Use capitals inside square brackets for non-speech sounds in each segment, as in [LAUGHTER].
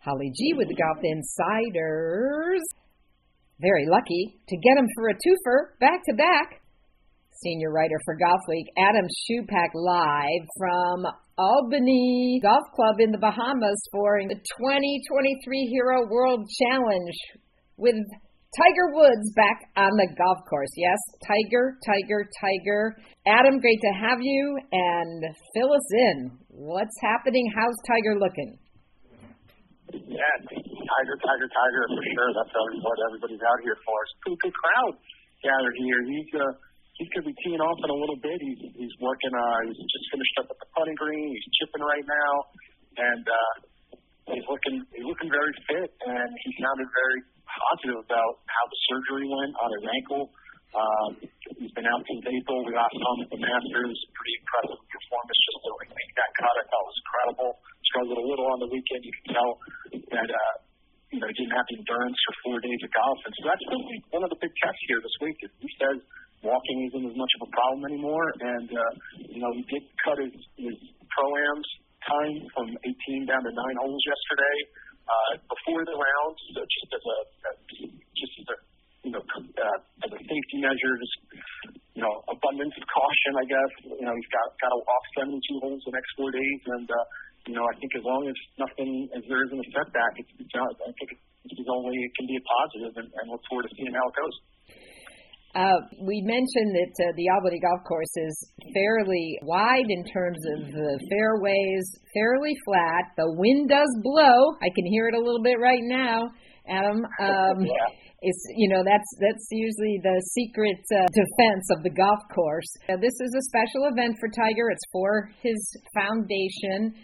Holly G with the Golf Insiders. Very lucky to get him for a twofer back to back. Senior writer for Golfweek, Adam Schupak, live from Albany Golf Club in the Bahamas for the 2023 Hero World Challenge with Tiger Woods back on the golf course. Yes, Tiger, Tiger, Tiger. Adam, great to have you and fill us in. What's happening? How's Tiger looking? Yeah, Tiger, Tiger, Tiger for sure. That's what everybody's out here for. It's a pretty good crowd gathered here. He's uh, he's gonna be teeing off in a little bit. He's he's working. Uh, he's just finished up at the putting green. He's chipping right now, and uh, he's looking he's looking very fit. And he sounded very positive about how the surgery went on his ankle. Um, he's been out since April. We last him at the Masters. Pretty impressive performance just to make that cut. I thought was incredible. Struggled a little on the weekend. You can tell that uh, you know he didn't have the endurance for four days of golf, and so that's really one of the big tests here this week. He says walking isn't as much of a problem anymore, and uh, you know he did cut his his pro-ams time from 18 down to nine holes yesterday uh, before the rounds, so just as a, just as a you know uh, as a safety measure, just you know abundance of caution, I guess. You know he's got got to walk 72 holes the next four days, and uh, you know I think as long as nothing as there isn't a setback, it's, it's I think this is only it can be a positive, and, and look forward to seeing how it goes. Uh, we mentioned that uh, the Albany Golf Course is fairly wide in terms of the fairways, fairly flat. The wind does blow. I can hear it a little bit right now, Adam. [LAUGHS] Um, yeah. It's you know that's that's usually the secret uh, defense of the golf course. this is a special event for Tiger. It's for his foundation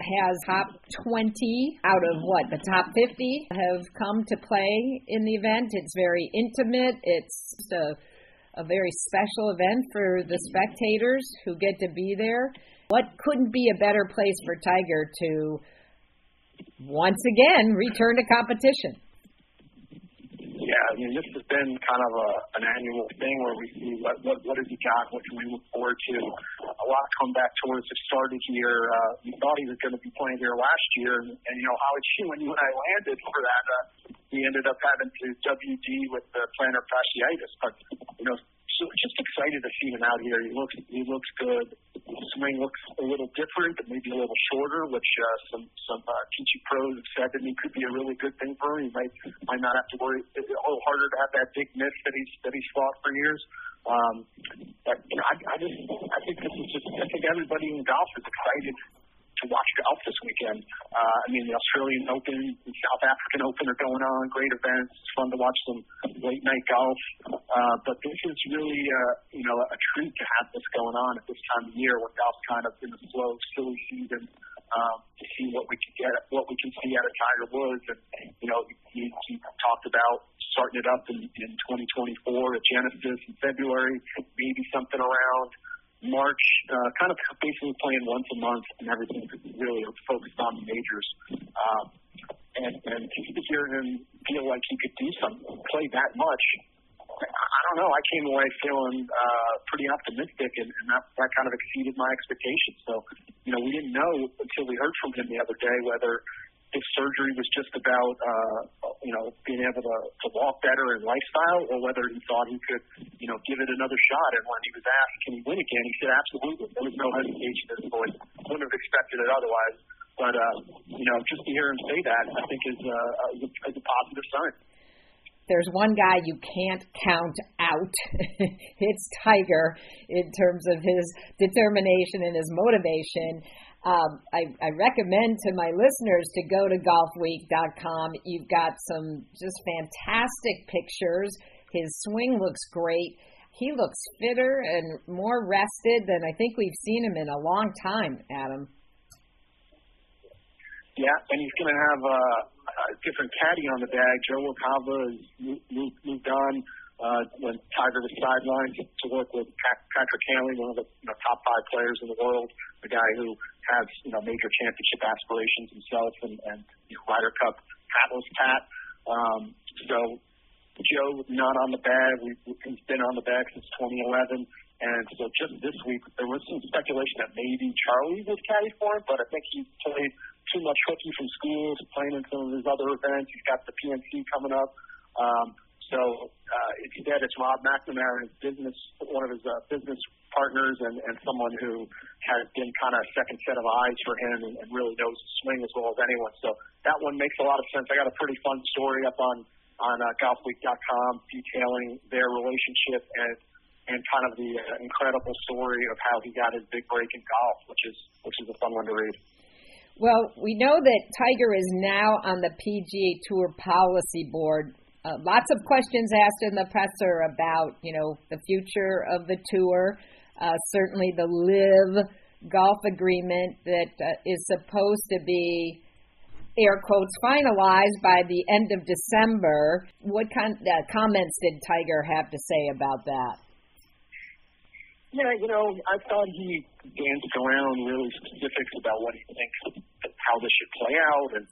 has top 20 out of what the top 50 have come to play in the event. It's very intimate. It's a, a very special event for the spectators who get to be there. What couldn't be a better place for Tiger to once again return to competition? Yeah, I mean, this has been kind of a, an annual thing where we see what, what, what has he got, what can we look forward to. A lot of comeback tours have started here. Uh, we thought he was going to be playing here last year, and, and you know, Howard [LAUGHS] Sheen, when you and I landed for that, uh, he ended up having to WD with the plantar fasciitis. But, you know, so just excited to see him out here. He looks he looks good. His swing looks a little different, maybe a little shorter, which uh, some some uh, teaching pros have said that he could be a really good thing for him. He might might not have to worry a little harder to have that big miss that he's that he's fought for years. Um, but you know, I, I just I think this is just I think everybody in golf is excited to watch golf this weekend. Uh, I mean, the Australian Open, the South African Open are going on, great events. It's fun to watch some late night golf. Uh, but this is really, uh, you know, a treat to have this going on at this time of year when golf's kind of in the slow, silly season. Um, to see what we can get, what we can see out of Tiger Woods, and you know, he, he talked about starting it up in, in 2024 at Genesis in February, maybe something around March, uh, kind of basically playing once a month, and everything really focused on the majors. Um, and and to hear him feel like he could do something, play that much, I don't know. I came away feeling uh, pretty optimistic, and, and that that kind of exceeded my expectations. So, you know, we didn't know until we heard from him the other day whether his surgery was just about uh, you know being able to, to walk better and lifestyle, or whether he thought he could you know give it another shot. And when he was asked, "Can he win again?" he said, "Absolutely." There was no hesitation in his voice. Wouldn't have expected it otherwise. But uh, you know, just to hear him say that, I think is, uh, is, a, is a positive sign. There's one guy you can't count out. [LAUGHS] it's Tiger in terms of his determination and his motivation. Um, I, I recommend to my listeners to go to golfweek.com. You've got some just fantastic pictures. His swing looks great. He looks fitter and more rested than I think we've seen him in a long time, Adam. Yeah, and he's going to have a, a different caddy on the bag. Joe LaCava has moved, on uh, when Tiger was sidelined to work with Patrick Cantlay, one of the you know, top five players in the world, the guy who has you know major championship aspirations himself and, and you know, Ryder Cup paddles Pat. Um, so Joe not on the bag. We, he's been on the bag since 2011. And so just this week, there was some speculation that maybe Charlie was caddy for him, but I think he played too much hooky from school, playing in some of his other events. He's got the PNC coming up. Um, so uh, instead, it's Rob McNamara, his business, one of his uh, business partners, and, and someone who has been kind of a second set of eyes for him and, and really knows the swing as well as anyone. So that one makes a lot of sense. I got a pretty fun story up on on uh, golfweek.com detailing their relationship and and kind of the uh, incredible story of how he got his big break in golf, which is which is a fun one to read. Well, we know that Tiger is now on the PGA Tour policy board uh, lots of questions asked in the presser about, you know, the future of the tour. Uh, certainly, the LIV golf agreement that uh, is supposed to be air quotes finalized by the end of December. What kind uh, comments did Tiger have to say about that? Yeah, you know, I thought he danced around really specifics about what he thinks how this should play out and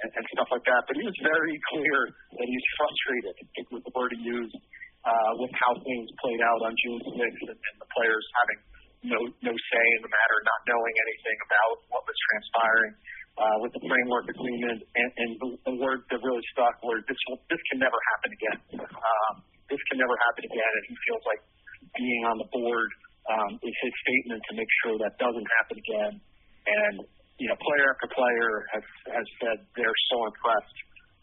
and, and stuff like that. But he was very clear that he's frustrated, was the word he used, uh, with how things played out on June 6th and, and the players having no no say in the matter, not knowing anything about what was transpiring uh, with the framework agreement. And, and the, the word that really stuck were this this can never happen again. Um, this can never happen again, and he feels like being on the board um, is his statement to make sure that doesn't happen again. And you know, player after player has has said they're so impressed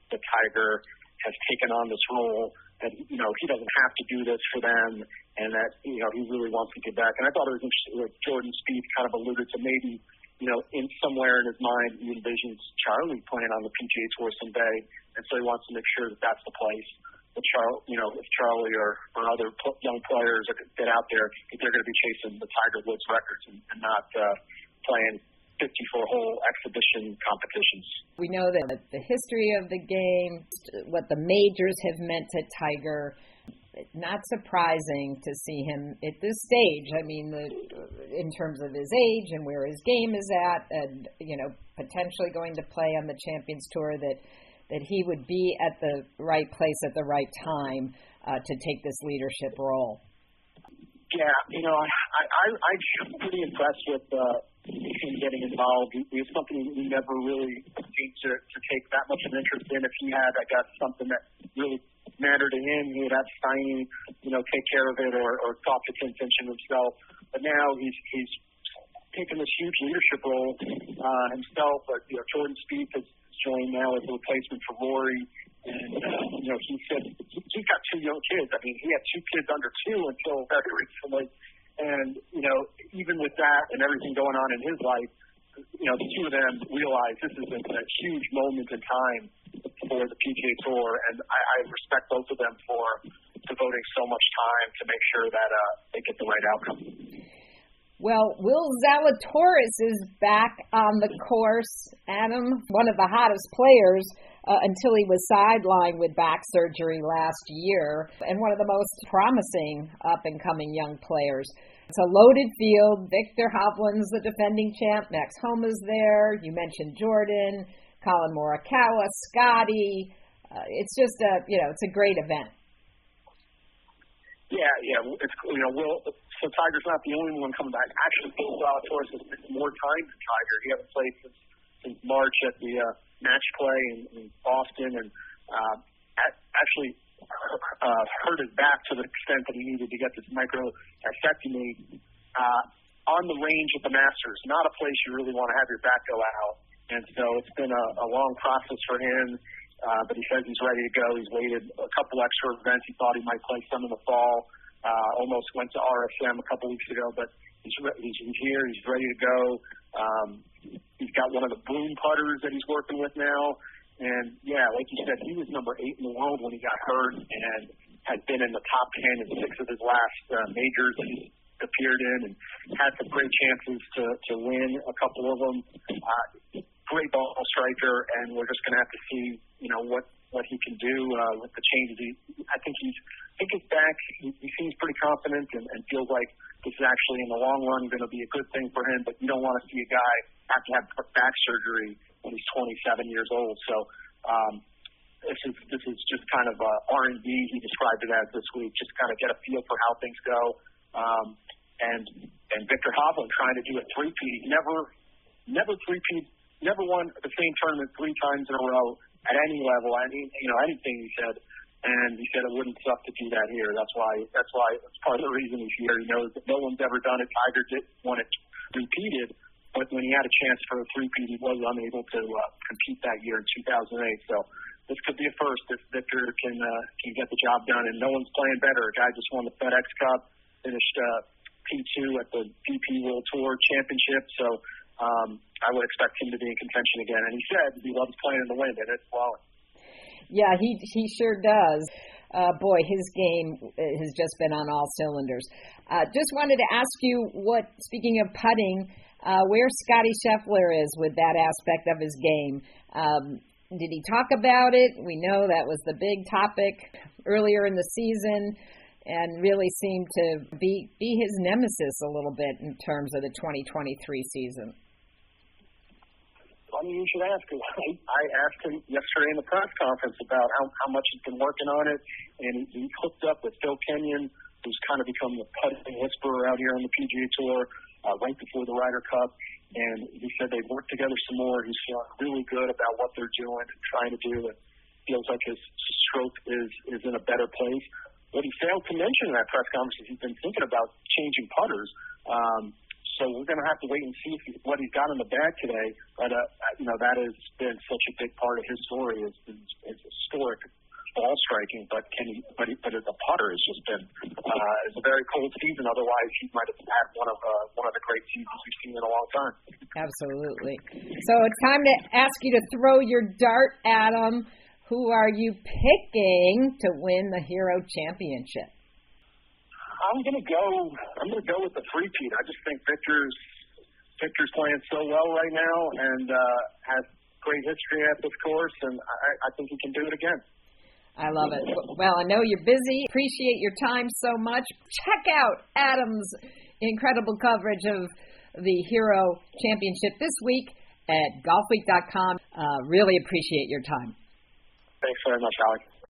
that Tiger has taken on this role that you know he doesn't have to do this for them, and that you know he really wants to get back. And I thought it was interesting that Jordan Spieth kind of alluded to maybe you know in somewhere in his mind he envisions Charlie playing on the PGA Tour someday, and so he wants to make sure that that's the place. Charlie, you know, if Charlie or, or other young players get out there, they're going to be chasing the Tiger Woods records and, and not uh, playing 54 hole exhibition competitions. We know that the history of the game, what the majors have meant to Tiger, not surprising to see him at this stage. I mean, the, in terms of his age and where his game is at, and you know, potentially going to play on the Champions Tour, that that he would be at the right place at the right time uh, to take this leadership role. Yeah, you know, I I, I'm pretty impressed with. Uh, him getting involved. It was something we never really seemed to, to take that much of an interest in. If he had, I guess, something that really mattered to him, he would have Steiny, you know, take care of it or, or talk to Tim Finchem himself. But now he's he's taken this huge leadership role uh, himself. But you know, Jordan Spieth has joined now as a replacement for Rory. And uh, you know, he said he's got two young kids. I mean, he had two kids under two until very recently. And, you know, even with that and everything going on in his life, you know, the two of them realize this is a, a huge moment in time for the PGA Tour, and I, I respect both of them for devoting so much time to make sure that uh, they get the right outcome. Well, Will Zalatoris is back on the course. Adam, one of the hottest players uh, until he was sidelined with back surgery last year, and one of the most promising up and coming young players. It's a loaded field. Viktor Hovland's the defending champ. Max Homa's there. You mentioned Jordan, Collin Morikawa, Scotty. Uh, it's just a you know it's a great event. Yeah, yeah. It's you know Will. So Tiger's not the only one coming back. Actually, Will Zalatoris has spent more time than Tiger. He hasn't played since, since March at the uh, match play in, in Austin, and uh, actually uh, hurt his back to the extent that he needed to get this microdiscectomy uh, on the range at the Masters. Not a place you really want to have your back go out. And so it's been a, a long process for him. Uh, but he says he's ready to go. He's waited a couple extra events. He thought he might play some in the fall. Uh, almost went to RSM a couple weeks ago, but he's, re- he's, he's here. He's ready to go. Um, he's got one of the broom putters that he's working with now. And yeah, like you said, he was number eight in the world when he got hurt and had been in the top ten in six of his last uh, majors he appeared in, and had some great chances to to win a couple of them. Uh, great ball striker, and we're just going to have to see, you know, what what he can do uh, with the changes. He, I think he's I think he's back. He, he seems pretty confident and, and feels like this is actually in the long run going to be a good thing for him. But you don't want to see a guy have to have back surgery when he's 27 years old. So um, this is this is just kind of uh, R and D. He described it as this week, just kind of get a feel for how things go. Um, and and Viktor Hovland trying to do a three-peat. Never never three-peat, never won the same tournament three times in a row at any level, any you know anything he said. And he said it wouldn't suck to do that here. That's why. That's why. It's part of the reason he's here. He knows that no one's ever done it. Tiger did want it repeated, but when he had a chance for a three-peat, he was unable to uh, compete that year in 2008. So this could be a first if Viktor can uh, can get the job done. And no one's playing better. A guy just won the FedEx Cup, finished uh, P2 at the DP World Tour Championship. So um, I would expect him to be in contention again. And he said he loves playing in the wind, and it's flowing. Yeah, he he sure does. Uh, boy, his game has just been on all cylinders. Uh, just wanted to ask you what, speaking of putting, uh, where Scotty Scheffler is with that aspect of his game. Um, did he talk about it? We know that was the big topic earlier in the season and really seemed to be, be his nemesis a little bit in terms of the 2023 season funny you should ask. I, I asked him yesterday in the press conference about how, how much he's been working on it, and he, he hooked up with Phil Kenyon, who's kind of become the putting whisperer out here on the PGA Tour uh, right before the Ryder Cup. And he said they've worked together some more. He's feeling really good about what they're doing and trying to do. It feels like his stroke is is in a better place. What he failed to mention in that press conference is he's been thinking about changing putters. Um, so we're going to have to wait and see he, what he's got in the bag today. But uh, you know that has been such a big part of his story is is historic ball striking. But can he? But he, but the putter has just been uh, it's a very cold season. Otherwise, he might have had one of uh, one of the great seasons we've seen in a long time. Absolutely. So it's time to ask you to throw your dart, Adam. Who are you picking to win the Hero Championship? I'm gonna go. I'm gonna go with the three peat. I just think Viktor's Viktor's playing so well right now and uh, has great history at this course, and I, I think he can do it again. I love it. Well, I know you're busy. Appreciate your time so much. Check out Adam's incredible coverage of the Hero Championship this week at golfweek.com. Uh, really appreciate your time. Thanks very much, Alex.